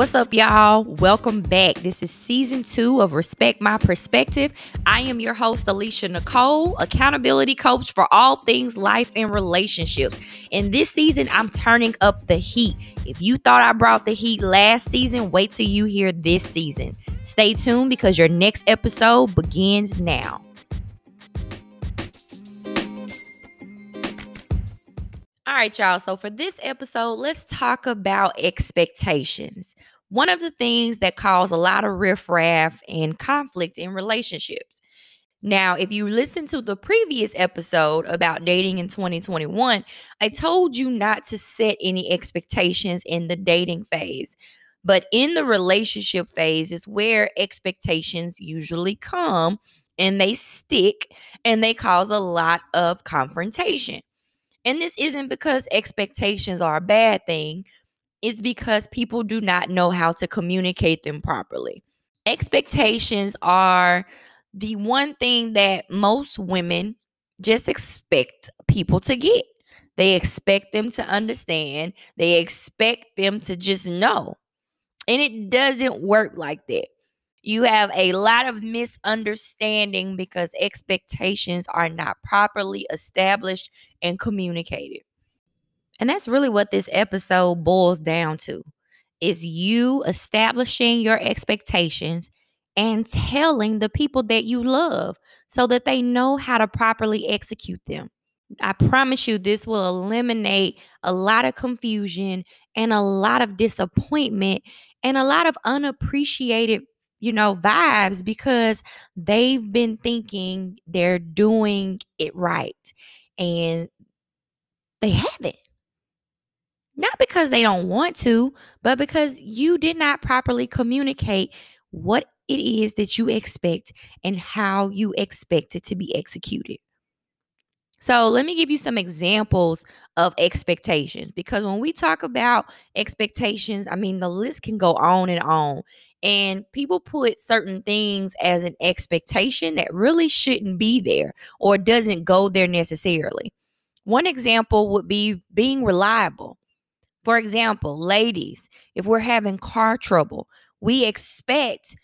What's up, y'all? Welcome back. This is season two of Respect My Perspective. I am your host, Alesha Nicole, accountability coach for all things life and relationships. In this season, I'm turning up the heat. If you thought I brought the heat last season, wait till you hear this season. Stay tuned because your next episode begins now. All right, y'all. So for this episode, let's talk about expectations one of the things that cause a lot of riffraff and conflict in relationships. Now, if you listen to the previous episode about dating in 2021, I told you not to set any expectations in the dating phase. But in the relationship phase is where expectations usually come and they stick and they cause a lot of confrontation. And this isn't because expectations are a bad thing, it's because people do not know how to communicate them properly. Expectations are the one thing that most women just expect people to get. They expect them to understand, they expect them to just know. And it doesn't work like that. You have a lot of misunderstanding because expectations are not properly established and communicated. And that's really what this episode boils down to is you establishing your expectations and telling the people that you love so that they know how to properly execute them. I promise you, this will eliminate a lot of confusion and a lot of disappointment and a lot of unappreciated, you know, vibes because they've been thinking they're doing it right and they haven't. Not because they don't want to, but because you did not properly communicate what it is that you expect and how you expect it to be executed. So, let me give you some examples of expectations because when we talk about expectations, I mean, the list can go on and on. And people put certain things as an expectation that really shouldn't be there or doesn't go there necessarily. One example would be being reliable. For example, ladies, if we're having car trouble, we expect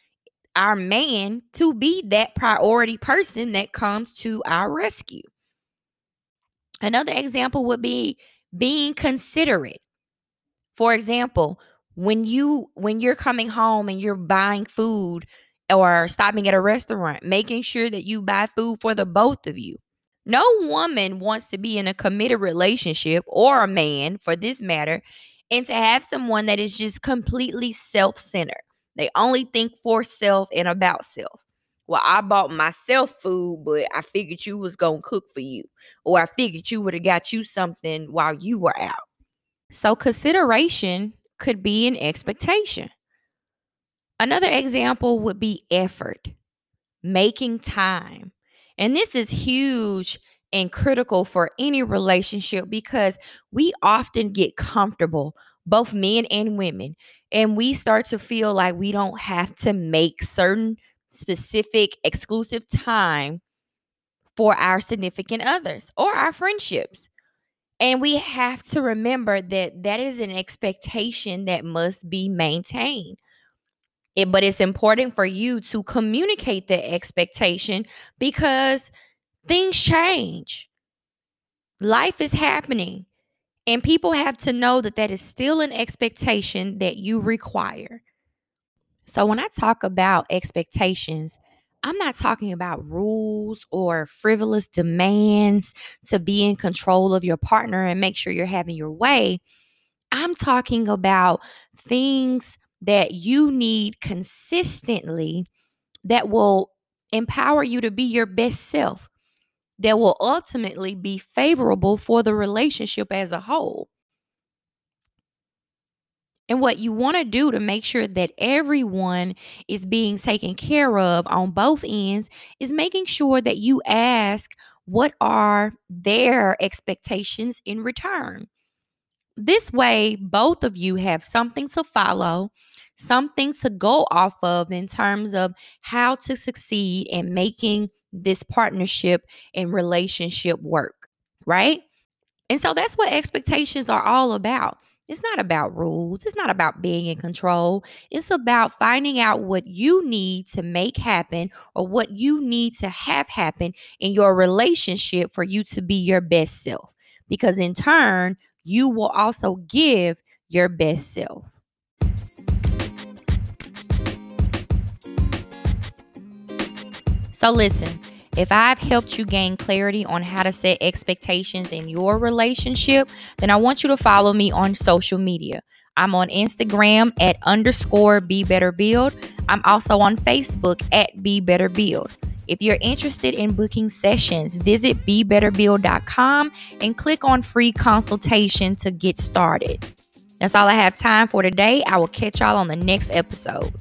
our man to be that priority person that comes to our rescue. Another example would be being considerate. For example, when you when you're coming home and you're buying food or stopping at a restaurant, making sure that you buy food for the both of you. No woman wants to be in a committed relationship or a man for this matter and to have someone that is just completely self centered. They only think for self and about self. Well, I bought myself food, but I figured you was going to cook for you. Or I figured you would have got you something while you were out. So consideration could be an expectation. Another example would be effort, making time. And this is huge and critical for any relationship because we often get comfortable, both men and women, and we start to feel like we don't have to make certain specific exclusive time for our significant others or our friendships. And we have to remember that that is an expectation that must be maintained. It, but it's important for you to communicate the expectation because things change. Life is happening. And people have to know that that is still an expectation that you require. So, when I talk about expectations, I'm not talking about rules or frivolous demands to be in control of your partner and make sure you're having your way. I'm talking about things that you need consistently that will empower you to be your best self, that will ultimately be favorable for the relationship as a whole. And what you want to do to make sure that everyone is being taken care of on both ends is making sure that you ask what are their expectations in return. This way, both of you have something to follow, something to go off of in terms of how to succeed in making this partnership and relationship work, right? And so that's what expectations are all about. It's not about rules. It's not about being in control. It's about finding out what you need to make happen or what you need to have happen in your relationship for you to be your best self. Because in turn, you will also give your best self. So, listen, if I've helped you gain clarity on how to set expectations in your relationship, then I want you to follow me on social media. I'm on Instagram at underscore Be Better Build. I'm also on Facebook at Be Better Build. If you're interested in booking sessions, visit BeBetterBuild.com and click on free consultation to get started. That's all I have time for today. I will catch y'all on the next episode.